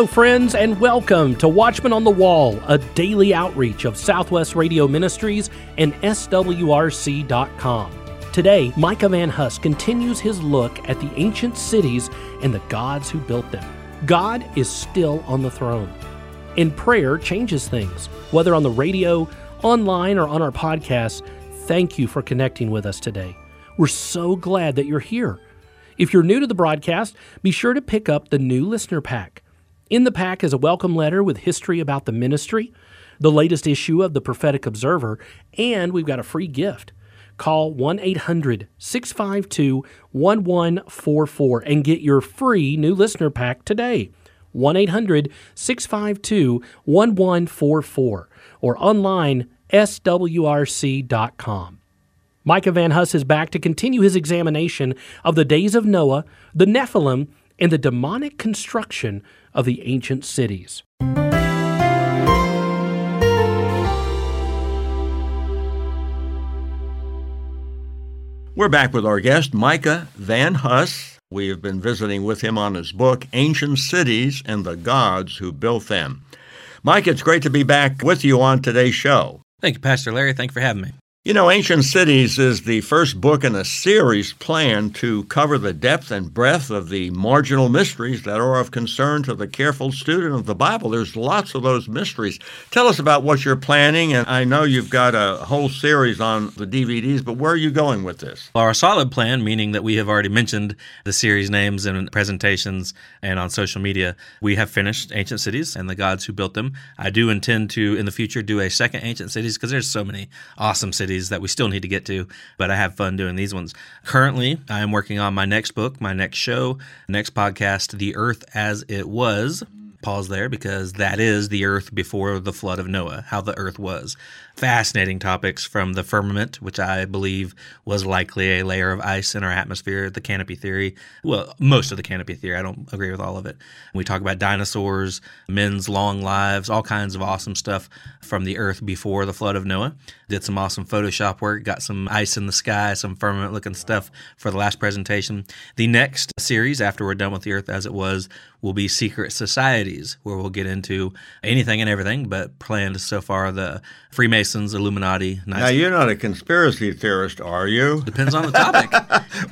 Hello, friends, and welcome to Watchman on the Wall, a daily outreach of Southwest Radio Ministries and SWRC.com. Today, Micah Van Huss continues his look at the ancient cities and the gods who built them. God is still on the throne. And prayer changes things, whether on the radio, online, or on our podcast. Thank you for connecting with us today. We're so glad that you're here. If you're new to the broadcast, be sure to pick up the new listener pack. In the pack is a welcome letter with history about the ministry, the latest issue of the Prophetic Observer, and we've got a free gift. Call 1 800 652 1144 and get your free new listener pack today. 1 800 652 1144 or online swrc.com. Micah Van Huss is back to continue his examination of the days of Noah, the Nephilim, and the demonic construction of the ancient cities. We're back with our guest, Micah Van Huss. We have been visiting with him on his book, Ancient Cities and the Gods Who Built Them. Mike, it's great to be back with you on today's show. Thank you, Pastor Larry. Thank you for having me. You know, Ancient Cities is the first book in a series planned to cover the depth and breadth of the marginal mysteries that are of concern to the careful student of the Bible. There's lots of those mysteries. Tell us about what you're planning, and I know you've got a whole series on the DVDs, but where are you going with this? Well, our solid plan, meaning that we have already mentioned the series names and presentations and on social media, we have finished Ancient Cities and the gods who built them. I do intend to, in the future, do a second Ancient Cities because there's so many awesome cities that we still need to get to, but I have fun doing these ones. Currently, I am working on my next book, my next show, next podcast, The Earth as It Was. Pause there because that is the earth before the flood of Noah, how the earth was fascinating topics from the firmament, which I believe was likely a layer of ice in our atmosphere, the canopy theory. Well, most of the canopy theory. I don't agree with all of it. We talk about dinosaurs, men's long lives, all kinds of awesome stuff from the earth before the flood of Noah. Did some awesome Photoshop work, got some ice in the sky, some firmament looking stuff for the last presentation. The next series, after we're done with the earth as it was, will be secret societies, where we'll get into anything and everything, but planned so far the Freemasons Masons, Illuminati. Now, you're not a conspiracy theorist, are you? Depends on the topic.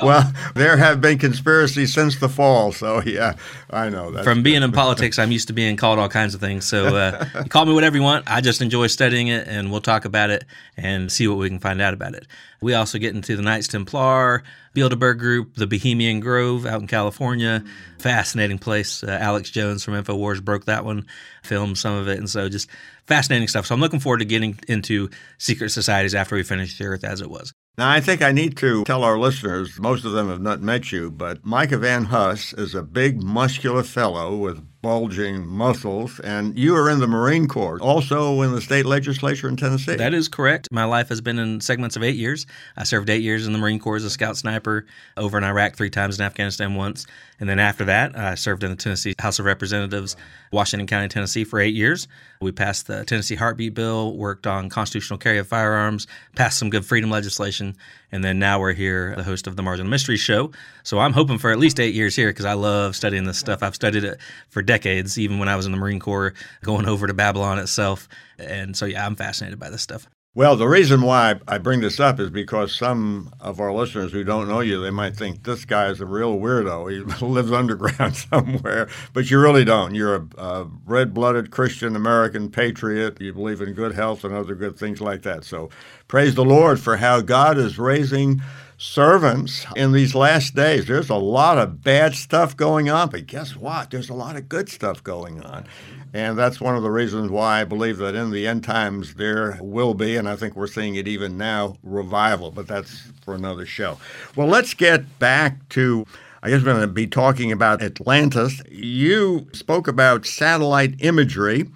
well, there have been conspiracies since the fall, so yeah, I know that. From being in politics, I'm used to being called all kinds of things. So uh, call me whatever you want. I just enjoy studying it, and we'll talk about it and see what we can find out about it. We also get into the Knights Templar, Bilderberg Group, the Bohemian Grove out in California. Fascinating place. Uh, Alex Jones from InfoWars broke that one, filmed some of it. And so just fascinating stuff. So I'm looking forward to getting into secret societies after we finish the Earth as it was. Now, I think I need to tell our listeners, most of them have not met you, but Micah Van Huss is a big, muscular fellow with bulging muscles, and you are in the Marine Corps, also in the state legislature in Tennessee. That is correct. My life has been in segments of eight years. I served eight years in the Marine Corps as a scout sniper, over in Iraq three times, in Afghanistan once. And then after that, I served in the Tennessee House of Representatives, Washington County, Tennessee, for eight years. We passed the Tennessee Heartbeat Bill, worked on constitutional carry of firearms, passed some good freedom legislation, and then now we're here, the host of the Marginal Mystery Show. So I'm hoping for at least eight years here because I love studying this stuff. I've studied it for decades, even when I was in the Marine Corps, going over to Babylon itself. And so, yeah, I'm fascinated by this stuff. Well, the reason why I bring this up is because some of our listeners who don't know you, they might think this guy is a real weirdo. He lives underground somewhere, but you really don't. You're a, a red-blooded Christian American patriot. You believe in good health and other good things like that. So, praise the Lord for how God is raising servants in these last days. There's a lot of bad stuff going on, but guess what? There's a lot of good stuff going on. And that's one of the reasons why I believe that in the end times there will be, and I think we're seeing it even now, revival. But that's for another show. Well, let's get back to. I guess we're going to be talking about Atlantis. You spoke about satellite imagery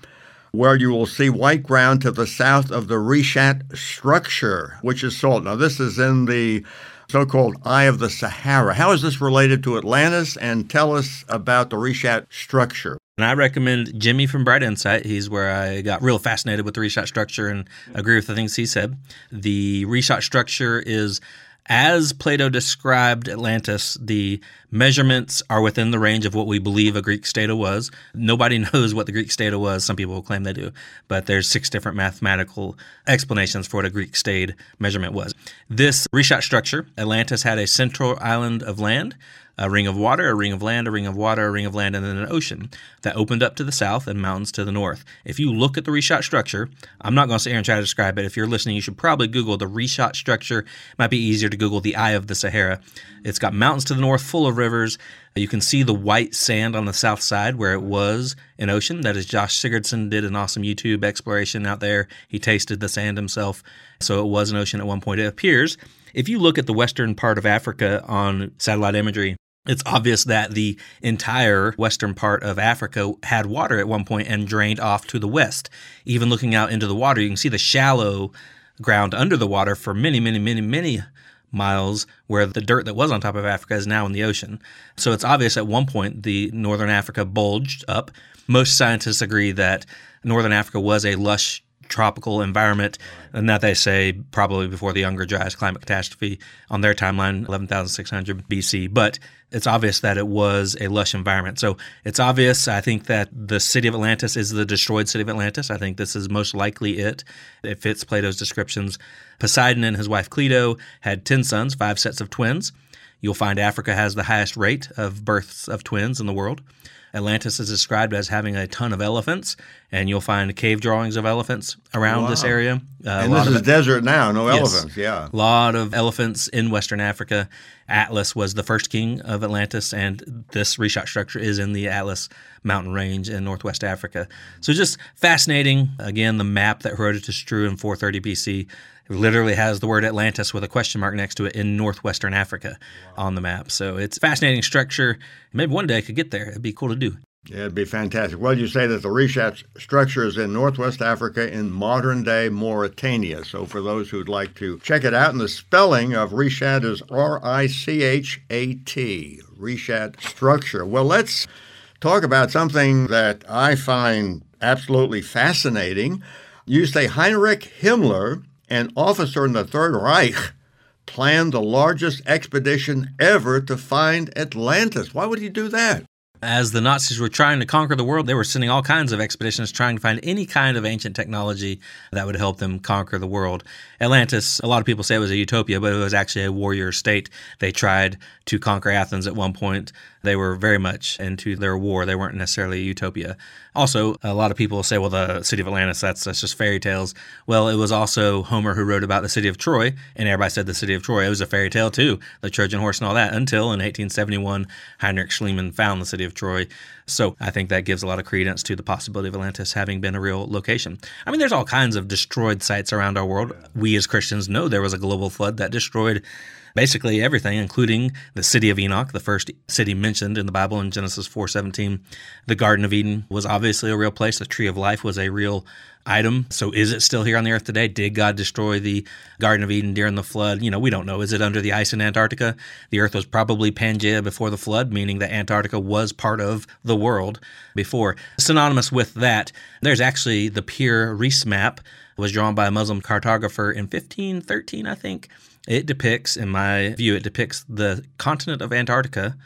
where you will see white ground to the south of the Richat structure, which is salt. Now, this is in the so called Eye of the Sahara. How is this related to Atlantis? And tell us about the Richat structure. And I recommend Jimmy from Bright Insight. He's where I got real fascinated with the Richat structure and agree with the things he said. The Richat structure is as Plato described Atlantis, the measurements are within the range of what we believe a Greek stata was. Nobody knows what the Greek stata was. Some people claim they do, but there's six different mathematical explanations for what a Greek stade measurement was. This Richat structure, Atlantis had a central island of land a ring of water, a ring of land, a ring of water, a ring of land, and then an ocean that opened up to the south and mountains to the north. If you look at the Richat structure, I'm not going to sit here and try to describe it. If you're listening, you should probably Google the Richat structure. It might be easier to Google the Eye of the Sahara. It's got mountains to the north, full of rivers. You can see the white sand on the south side where it was an ocean. That is, Josh Sigurdson did an awesome YouTube exploration out there. He tasted the sand himself. So it was an ocean at one point. It appears if you look at the western part of Africa on satellite imagery, it's obvious that the entire western part of Africa had water at one point and drained off to the west. Even looking out into the water, you can see the shallow ground under the water for many, many, many, many miles where the dirt that was on top of Africa is now in the ocean. So it's obvious at one point the northern Africa bulged up. Most scientists agree that northern Africa was a lush tropical environment, and that they say probably before the Younger Dryas climate catastrophe on their timeline, 11,600 BC. But it's obvious that it was a lush environment. So it's obvious, I think, that the city of Atlantis is the destroyed city of Atlantis. I think this is most likely it. It fits Plato's descriptions. Poseidon and his wife Cleito had 10 sons, five sets of twins. You'll find Africa has the highest rate of births of twins in the world. Atlantis is described as having a ton of elephants, and you'll find cave drawings of elephants around wow. this area. Uh, and this is of, desert now, no yes, elephants, yeah. A lot of elephants in Western Africa. Atlas was the first king of Atlantis, and this Richat structure is in the Atlas mountain range in northwest Africa. So just fascinating. Again, the map that Herodotus drew in 430 BC literally has the word Atlantis with a question mark next to it in northwestern Africa wow. on the map. So it's fascinating structure. Maybe one day I could get there. It'd be cool to do. Yeah, it'd be fantastic. Well, you say that the Richat structure is in northwest Africa in modern day Mauritania. So, for those who'd like to check it out, and the spelling of Richat is R I C H A T, Richat structure. Well, let's talk about something that I find absolutely fascinating. You say Heinrich Himmler an officer in the Third Reich, planned the largest expedition ever to find Atlantis. Why would he do that? As the Nazis were trying to conquer the world, they were sending all kinds of expeditions trying to find any kind of ancient technology that would help them conquer the world. Atlantis, a lot of people say it was a utopia, but it was actually a warrior state. They tried to conquer Athens at one point. They were very much into their war. They weren't necessarily a utopia. Also, a lot of people say, well, the city of Atlantis, that's, that's just fairy tales. Well, it was also Homer who wrote about the city of Troy, and everybody said the city of Troy. It was a fairy tale too, the Trojan horse and all that, until in 1871, Heinrich Schliemann found the city of Troy. So I think that gives a lot of credence to the possibility of Atlantis having been a real location. I mean, there's all kinds of destroyed sites around our world. We as Christians know there was a global flood that destroyed basically everything, including the city of Enoch, the first city mentioned in the Bible in Genesis 4:17. The Garden of Eden was obviously a real place. The Tree of Life was a real item. So is it still here on the earth today? Did God destroy the Garden of Eden during the flood? You know, we don't know. Is it under the ice in Antarctica? The earth was probably Pangea before the flood, meaning that Antarctica was part of the world before. Synonymous with that, there's actually the Pir Reis map was drawn by a Muslim cartographer in 1513, I think. It depicts, in my view, it depicts the continent of Antarctica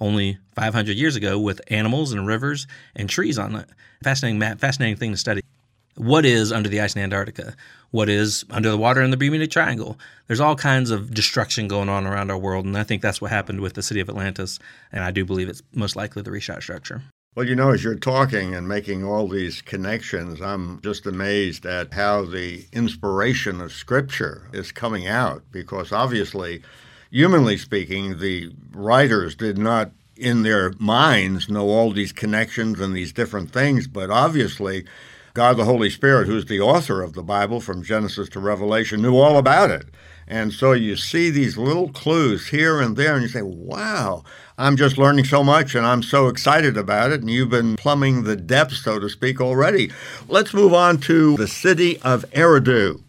only 500 years ago with animals and rivers and trees on it. Fascinating map, fascinating thing to study. What is under the ice in Antarctica? What is under the water in the Bermuda Triangle? There's all kinds of destruction going on around our world, and I think that's what happened with the city of Atlantis, and I do believe it's most likely the Richat structure. Well, you know, as you're talking and making all these connections, I'm just amazed at how the inspiration of Scripture is coming out because obviously, humanly speaking, the writers did not in their minds know all these connections and these different things, but obviously, God the Holy Spirit, who's the author of the Bible from Genesis to Revelation, knew all about it. And so you see these little clues here and there, and you say, wow, I'm just learning so much and I'm so excited about it. And you've been plumbing the depths, so to speak, already. Let's move on to the city of Eridu.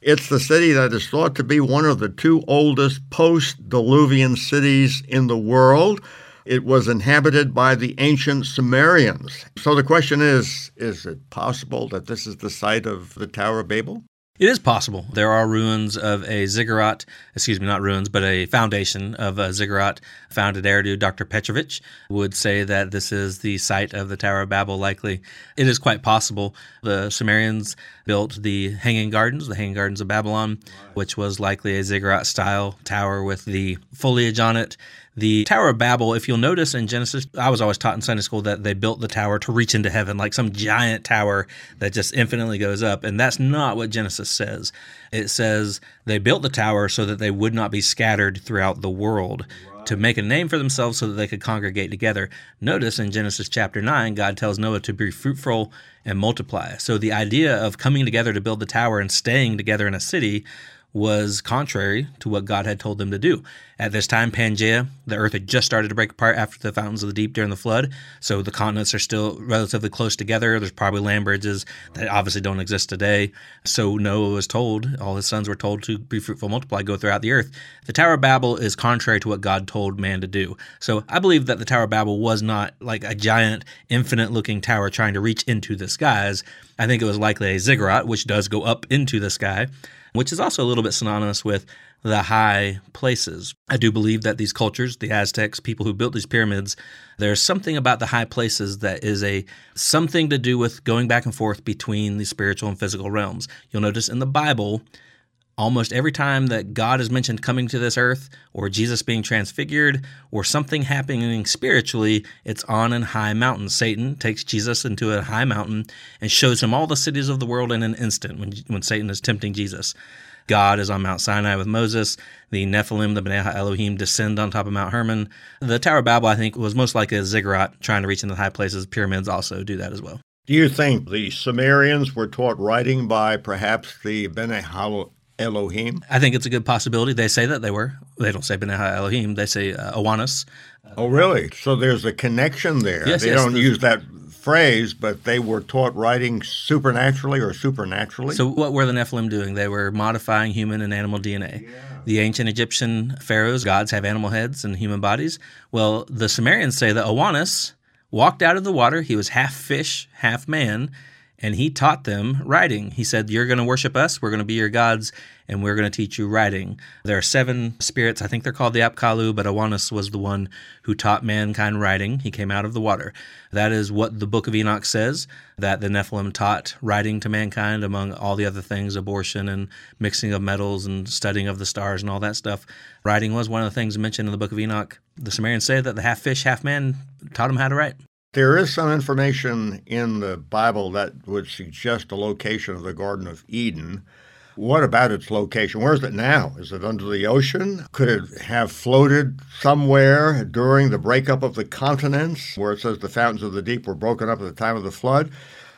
It's the city that is thought to be one of the two oldest post Diluvian cities in the world. It was inhabited by the ancient Sumerians. So the question is is it possible that this is the site of the Tower of Babel? It is possible. There are ruins of a ziggurat, excuse me, not ruins, but a foundation of a ziggurat found at Eridu. Dr. Petrovich would say that this is the site of the Tower of Babel, likely. It is quite possible. The Sumerians built the Hanging Gardens, the Hanging Gardens of Babylon, which was likely a ziggurat style tower with the foliage on it. The Tower of Babel, if you'll notice in Genesis, I was always taught in Sunday school that they built the tower to reach into heaven, like some giant tower that just infinitely goes up. And that's not what Genesis says. It says they built the tower so that they would not be scattered throughout the world. To make a name for themselves so that they could congregate together. Notice in Genesis chapter 9, God tells Noah to be fruitful and multiply. So the idea of coming together to build the tower and staying together in a city was contrary to what God had told them to do. At this time, Pangea, the earth had just started to break apart after the fountains of the deep during the flood. So the continents are still relatively close together. There's probably land bridges that obviously don't exist today. So Noah was told, all his sons were told to be fruitful, multiply, go throughout the earth. The Tower of Babel is contrary to what God told man to do. So I believe that the Tower of Babel was not like a giant, infinite looking tower trying to reach into the skies. I think it was likely a ziggurat, which does go up into the sky which is also a little bit synonymous with the high places. I do believe that these cultures, the Aztecs, people who built these pyramids, there's something about the high places that is a something to do with going back and forth between the spiritual and physical realms. You'll notice in the Bible, almost every time that God is mentioned coming to this earth or Jesus being transfigured or something happening spiritually, it's on an high mountain. Satan takes Jesus into a high mountain and shows him all the cities of the world in an instant when, when Satan is tempting Jesus. God is on Mount Sinai with Moses. The Nephilim, the B'nai Elohim, descend on top of Mount Hermon. The Tower of Babel, I think, was most like a ziggurat trying to reach into the high places. Pyramids also do that as well. Do you think the Sumerians were taught writing by perhaps the Bene Elohim? I think it's a good possibility. They say that they were. They don't say B'nai Elohim. They say uh, Oannes. Oh, really? So there's a connection there. Yes, they yes, don't the- use that phrase, but they were taught writing supernaturally or supernaturally. So, what were the Nephilim doing? They were modifying human and animal DNA. The ancient Egyptian pharaohs, gods, have animal heads and human bodies. Well, the Sumerians say that Oannes walked out of the water. He was half fish, half man, and he taught them writing. He said, You're going to worship us, we're going to be your gods, and we're going to teach you writing. There are seven spirits. I think they're called the Apkallu, but Oannes was the one who taught mankind writing. He came out of the water. That is what the book of Enoch says that the Nephilim taught writing to mankind, among all the other things abortion and mixing of metals and studying of the stars and all that stuff. Writing was one of the things mentioned in the book of Enoch. The Sumerians say that the half fish, half man taught him how to write. There is some information in the Bible that would suggest the location of the Garden of Eden. What about its location? Where is it now? Is it under the ocean? Could it have floated somewhere during the breakup of the continents, where it says the fountains of the deep were broken up at the time of the flood?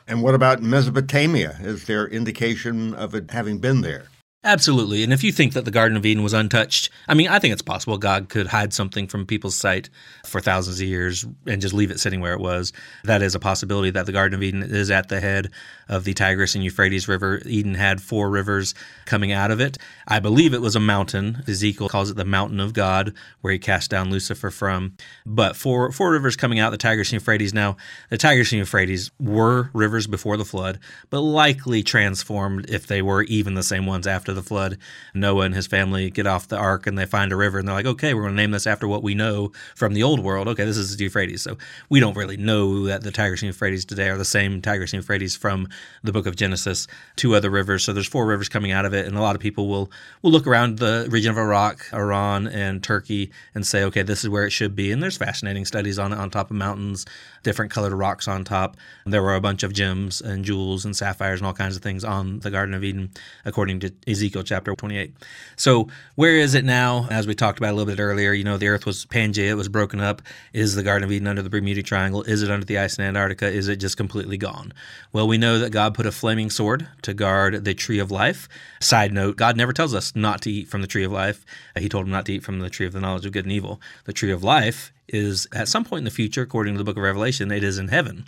And what about Mesopotamia? Is there indication of it having been there? Absolutely. And if you think that the Garden of Eden was untouched, I mean, I think it's possible God could hide something from people's sight for thousands of years and just leave it sitting where it was. That is a possibility that the Garden of Eden is at the head of the Tigris and Euphrates River. Eden had four rivers coming out of it. I believe it was a mountain. Ezekiel calls it the mountain of God, where he cast down Lucifer from. But four four rivers coming out, the Tigris and Euphrates. Now, the Tigris and Euphrates were rivers before the flood, but likely transformed if they were even the same ones after the flood. Noah and his family get off the ark and they find a river and they're like, okay, we're going to name this after what we know from the old world. Okay, this is the Euphrates. So we don't really know that the Tigris and Euphrates today are the same Tigris and Euphrates from the book of Genesis. Two other rivers. So there's four rivers coming out of it, and a lot of people will will look around the region of Iraq, Iran, and Turkey and say, okay, this is where it should be. And there's fascinating studies on it on top of mountains, different colored rocks on top. There were a bunch of gems and jewels and sapphires and all kinds of things on the Garden of Eden, according to Ezekiel chapter 28. So where is it now? As we talked about a little bit earlier, you know, the earth was Pangea, it was broken up. Is the Garden of Eden under the Bermuda Triangle? Is it under the ice in Antarctica? Is it just completely gone? Well, we know that God put a flaming sword to guard the tree of life. Side note, God never tells us not to eat from the tree of life. Uh, he told him not to eat from the tree of the knowledge of good and evil. The tree of life is at some point in the future, according to the book of Revelation, it is in heaven.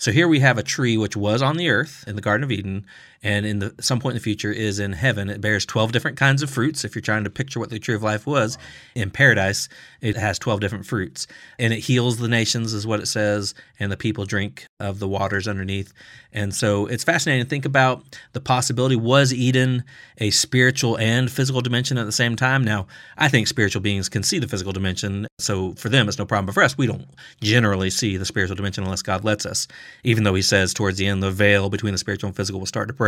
So here we have a tree which was on the earth in the Garden of Eden, and in the, some point in the future is in heaven. It bears 12 different kinds of fruits. If you're trying to picture what the tree of life was in paradise, it has 12 different fruits. And it heals the nations, is what it says, and the people drink of the waters underneath. And so it's fascinating to think about the possibility was Eden a spiritual and physical dimension at the same time? Now, I think spiritual beings can see the physical dimension. So for them, it's no problem. But for us, we don't generally see the spiritual dimension unless God lets us. Even though He says towards the end, the veil between the spiritual and physical will start to break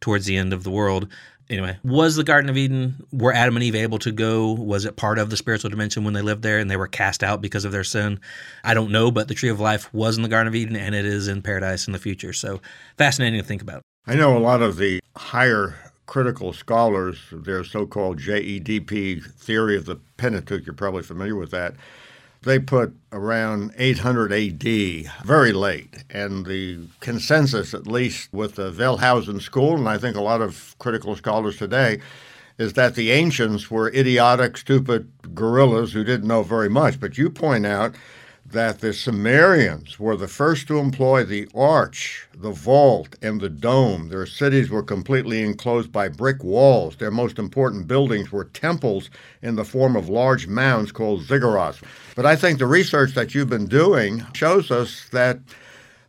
towards the end of the world. Anyway, was the Garden of Eden, were Adam and Eve able to go? Was it part of the spiritual dimension when they lived there and they were cast out because of their sin? I don't know, but the tree of life was in the Garden of Eden and it is in paradise in the future. So fascinating to think about. I know a lot of the higher critical scholars, their so called JEDP theory of the Pentateuch, you're probably familiar with that they put around 800 AD, very late. And the consensus, at least with the Wellhausen school, and I think a lot of critical scholars today, is that the ancients were idiotic, stupid gorillas who didn't know very much. But you point out that the Sumerians were the first to employ the arch, the vault, and the dome. Their cities were completely enclosed by brick walls. Their most important buildings were temples in the form of large mounds called ziggurats. But I think the research that you've been doing shows us that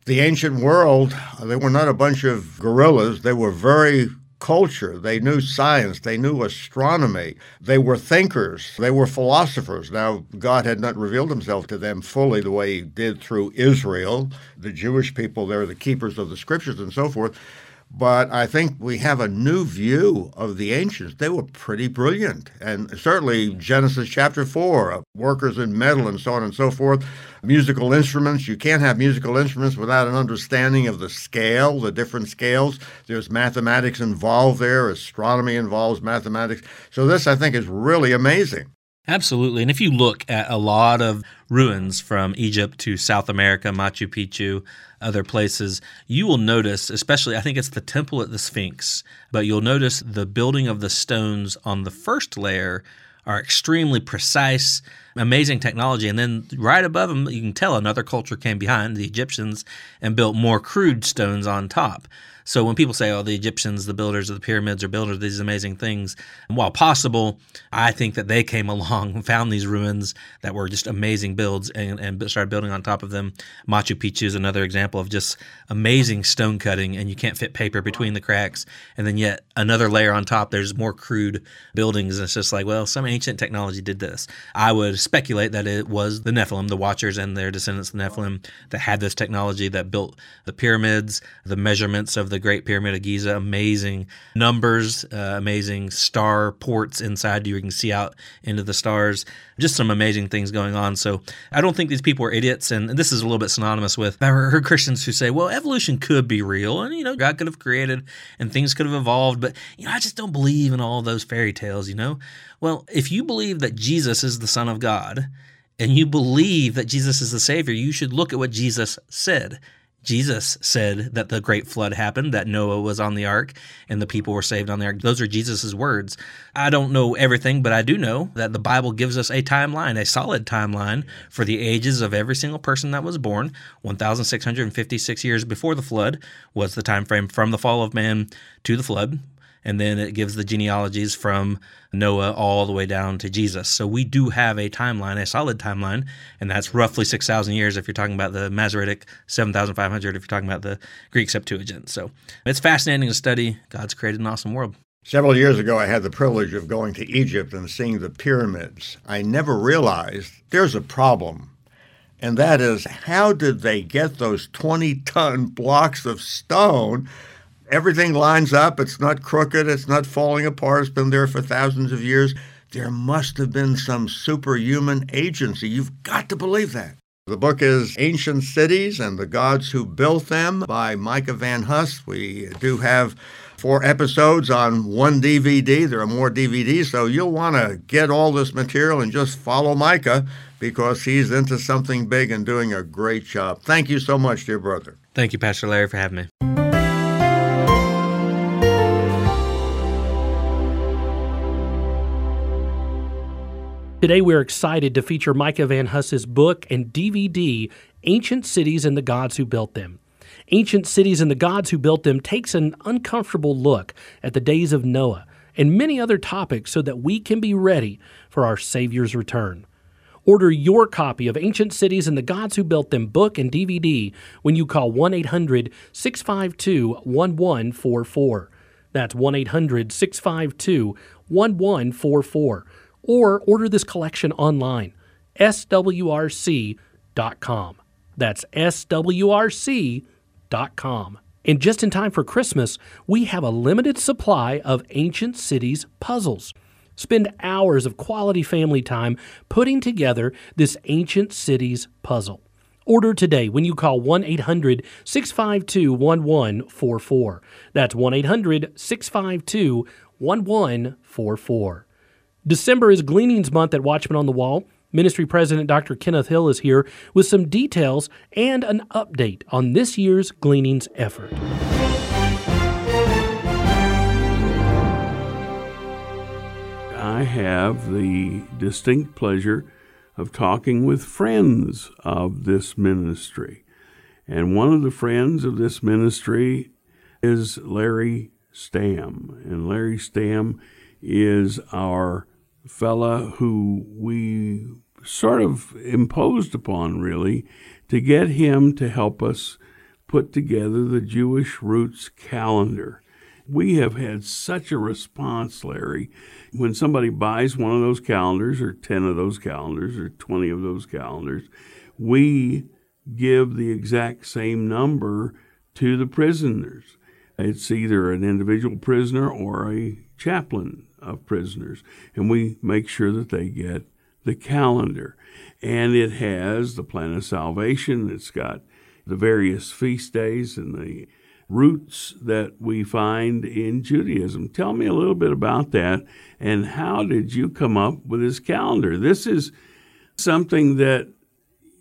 the ancient world, they were not a bunch of gorillas. They were very culture. They knew science. They knew astronomy. They were thinkers. They were philosophers. Now, God had not revealed himself to them fully the way he did through Israel. The Jewish people, they're the keepers of the scriptures and so forth. But I think we have a new view of the ancients. They were pretty brilliant. And certainly Genesis chapter 4, uh, workers in metal and so on and so forth, musical instruments. You can't have musical instruments without an understanding of the scale, the different scales. There's mathematics involved there, astronomy involves mathematics. So this, I think, is really amazing. Absolutely. And if you look at a lot of ruins from Egypt to South America, Machu Picchu, other places, you will notice, especially, I think it's the temple at the Sphinx, but you'll notice the building of the stones on the first layer are extremely precise, amazing technology. And then right above them, you can tell another culture came behind, the Egyptians, and built more crude stones on top. So when people say, oh, the Egyptians, the builders of the pyramids, are builders of these amazing things, while possible, I think that they came along found these ruins that were just amazing builds and, and started building on top of them. Machu Picchu is another example of just amazing stone cutting, and you can't fit paper between the cracks. And then yet another layer on top, there's more crude buildings. And it's just like, well, some ancient technology did this. I would speculate that it was the Nephilim, the Watchers, and their descendants, the Nephilim, that had this technology that built the pyramids, the measurements of the Great Pyramid of Giza. Amazing numbers, uh, amazing star ports inside you. You can see out into the stars. Just some amazing things going on. So I don't think these people are idiots. And this is a little bit synonymous with I've heard Christians who say, well, evolution could be real. And, you know, God could have created and things could have evolved. But, you know, I just don't believe in all those fairy tales, you know? Well, if you believe that Jesus is the Son of God, and you believe that Jesus is the Savior, you should look at what Jesus said. Jesus said that the great flood happened, that Noah was on the ark, and the people were saved on the ark. Those are Jesus' words. I don't know everything, but I do know that the Bible gives us a timeline, a solid timeline for the ages of every single person that was born. 1,656 years before the flood was the time frame from the fall of man to the flood and then it gives the genealogies from Noah all the way down to Jesus. So we do have a timeline, a solid timeline, and that's roughly 6,000 years if you're talking about the Masoretic, 7,500 if you're talking about the Greek Septuagint. So it's fascinating to study. God's created an awesome world. Several years ago, I had the privilege of going to Egypt and seeing the pyramids. I never realized there's a problem and that is how did they get those 20 ton blocks of stone everything lines up. It's not crooked. It's not falling apart. It's been there for thousands of years. There must have been some superhuman agency. You've got to believe that. The book is Ancient Cities and the Gods Who Built Them by Micah Van Huss. We do have four episodes on one DVD. There are more DVDs, so you'll want to get all this material and just follow Micah because he's into something big and doing a great job. Thank you so much, dear brother. Thank you, Pastor Larry, for having me. Today, we're excited to feature Micah Van Huss's book and DVD, Ancient Cities and the Gods Who Built Them. Ancient Cities and the Gods Who Built Them takes an uncomfortable look at the days of Noah and many other topics so that we can be ready for our Savior's return. Order your copy of Ancient Cities and the Gods Who Built Them book and DVD when you call 1 800 652 1144. That's 1 800 652 1144. Or order this collection online, swrc.com. That's swrc.com. And just in time for Christmas, we have a limited supply of Ancient Cities puzzles. Spend hours of quality family time putting together this Ancient Cities puzzle. Order today when you call 1 800 652 1144. That's 1 800 652 1144. December is Gleanings Month at Watchman on the Wall. Ministry President Dr. Kenneth Hill is here with some details and an update on this year's Gleanings effort. I have the distinct pleasure of talking with friends of this ministry. And one of the friends of this ministry is Larry Stamm. And Larry Stamm is our fella who we sort of imposed upon, really, to get him to help us put together the Jewish Roots calendar. We have had such a response, Larry. When somebody buys one of those calendars, or 10 of those calendars, or 20 of those calendars, we give the exact same number to the prisoners. It's either an individual prisoner or a chaplain of prisoners, and we make sure that they get the calendar. And it has the plan of salvation, it's got the various feast days and the roots that we find in Judaism. Tell me a little bit about that and how did you come up with this calendar? This is something that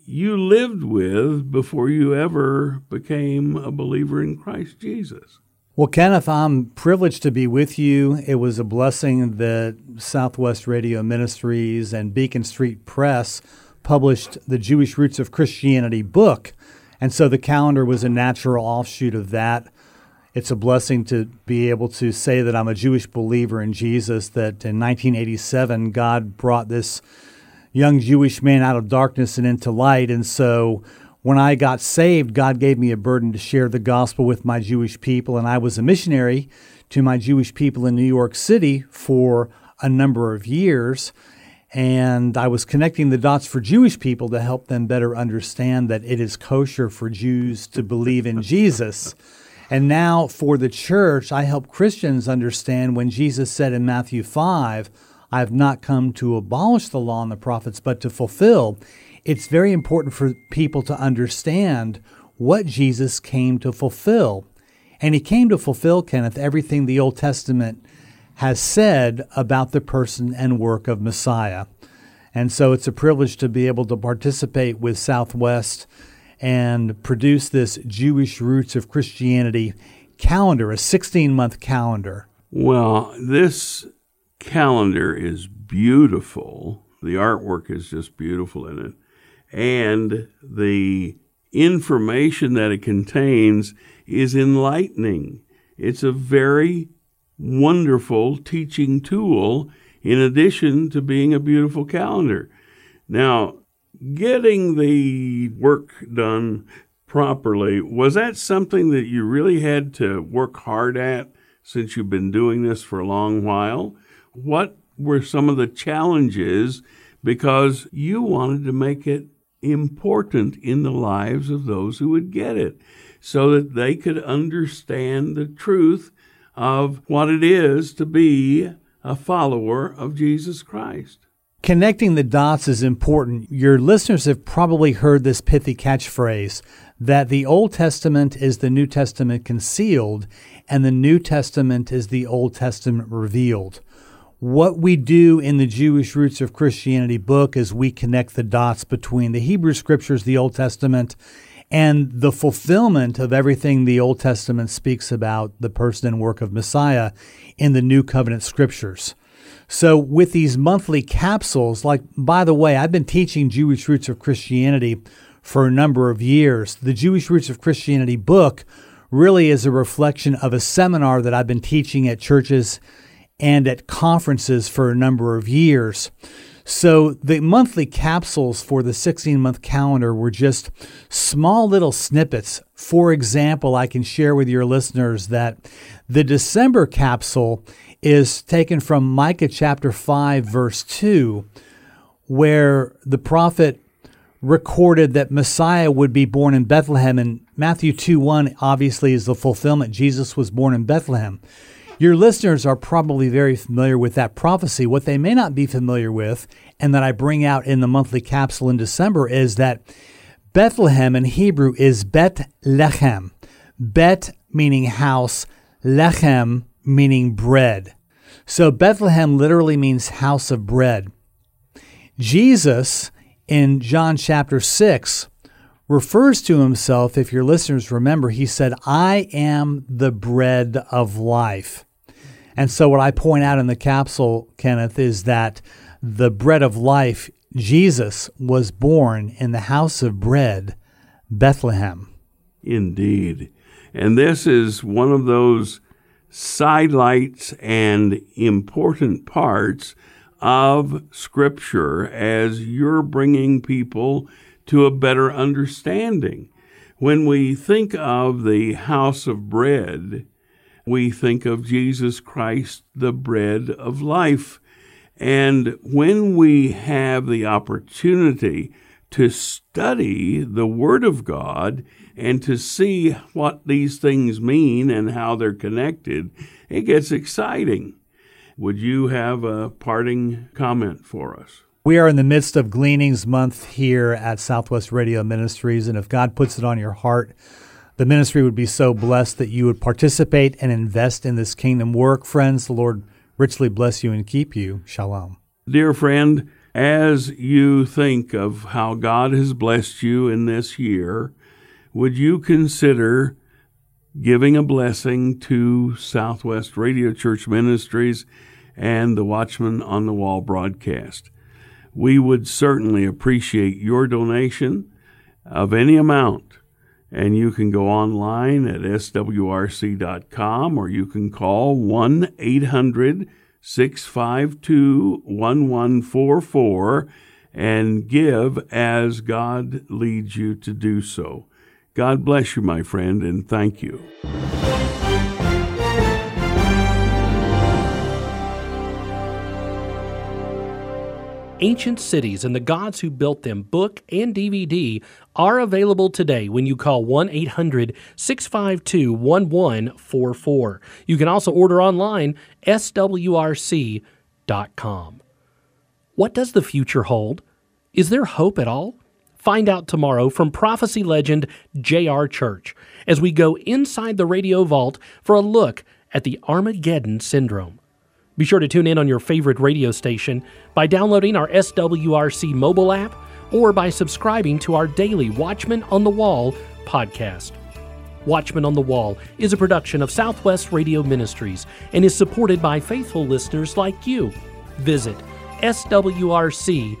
you lived with before you ever became a believer in Christ Jesus. Well, Kenneth, I'm privileged to be with you. It was a blessing that Southwest Radio Ministries and Beacon Street Press published the Jewish Roots of Christianity book. And so the calendar was a natural offshoot of that. It's a blessing to be able to say that I'm a Jewish believer in Jesus, that in 1987, God brought this young Jewish man out of darkness and into light. And so when I got saved, God gave me a burden to share the gospel with my Jewish people, and I was a missionary to my Jewish people in New York City for a number of years. And I was connecting the dots for Jewish people to help them better understand that it is kosher for Jews to believe in Jesus. And now for the church, I help Christians understand when Jesus said in Matthew 5, I have not come to abolish the law and the prophets, but to fulfill it's very important for people to understand what Jesus came to fulfill. And he came to fulfill, Kenneth, everything the Old Testament has said about the person and work of Messiah. And so it's a privilege to be able to participate with Southwest and produce this Jewish Roots of Christianity calendar, a 16 month calendar. Well, this calendar is beautiful. The artwork is just beautiful in it and the information that it contains is enlightening. It's a very wonderful teaching tool in addition to being a beautiful calendar. Now, getting the work done properly, was that something that you really had to work hard at since you've been doing this for a long while? What were some of the challenges because you wanted to make it important in the lives of those who would get it so that they could understand the truth of what it is to be a follower of Jesus Christ. Connecting the dots is important. Your listeners have probably heard this pithy catchphrase that the Old Testament is the New Testament concealed and the New Testament is the Old Testament revealed. What we do in the Jewish Roots of Christianity book is we connect the dots between the Hebrew scriptures, the Old Testament, and the fulfillment of everything the Old Testament speaks about the person and work of Messiah in the New Covenant scriptures. So, with these monthly capsules, like, by the way, I've been teaching Jewish Roots of Christianity for a number of years. The Jewish Roots of Christianity book really is a reflection of a seminar that I've been teaching at churches and at conferences for a number of years. So the monthly capsules for the 16 month calendar were just small little snippets. For example, I can share with your listeners that the December capsule is taken from Micah chapter 5, verse 2, where the prophet recorded that Messiah would be born in Bethlehem. And Matthew 2 1 obviously is the fulfillment. Jesus was born in Bethlehem. Your listeners are probably very familiar with that prophecy. What they may not be familiar with, and that I bring out in the monthly capsule in December, is that Bethlehem in Hebrew is Bet Lechem. Bet meaning house, Lechem meaning bread. So Bethlehem literally means house of bread. Jesus in John chapter 6 refers to himself, if your listeners remember, he said, I am the bread of life. And so, what I point out in the capsule, Kenneth, is that the bread of life, Jesus, was born in the house of bread, Bethlehem. Indeed. And this is one of those sidelights and important parts of Scripture as you're bringing people to a better understanding. When we think of the house of bread, we think of Jesus Christ, the bread of life. And when we have the opportunity to study the Word of God and to see what these things mean and how they're connected, it gets exciting. Would you have a parting comment for us? We are in the midst of Gleanings Month here at Southwest Radio Ministries, and if God puts it on your heart, the ministry would be so blessed that you would participate and invest in this kingdom work. Friends, the Lord richly bless you and keep you. Shalom. Dear friend, as you think of how God has blessed you in this year, would you consider giving a blessing to Southwest Radio Church Ministries and the Watchman on the Wall broadcast? We would certainly appreciate your donation of any amount. And you can go online at swrc.com or you can call 1 800 652 1144 and give as God leads you to do so. God bless you, my friend, and thank you. Ancient Cities and the Gods Who Built Them book and DVD are available today when you call 1 800 652 1144. You can also order online swrc.com. What does the future hold? Is there hope at all? Find out tomorrow from prophecy legend J.R. Church as we go inside the radio vault for a look at the Armageddon Syndrome. Be sure to tune in on your favorite radio station by downloading our SWRC mobile app or by subscribing to our daily Watchman on the Wall podcast. Watchman on the Wall is a production of Southwest Radio Ministries and is supported by faithful listeners like you. Visit swrc.com.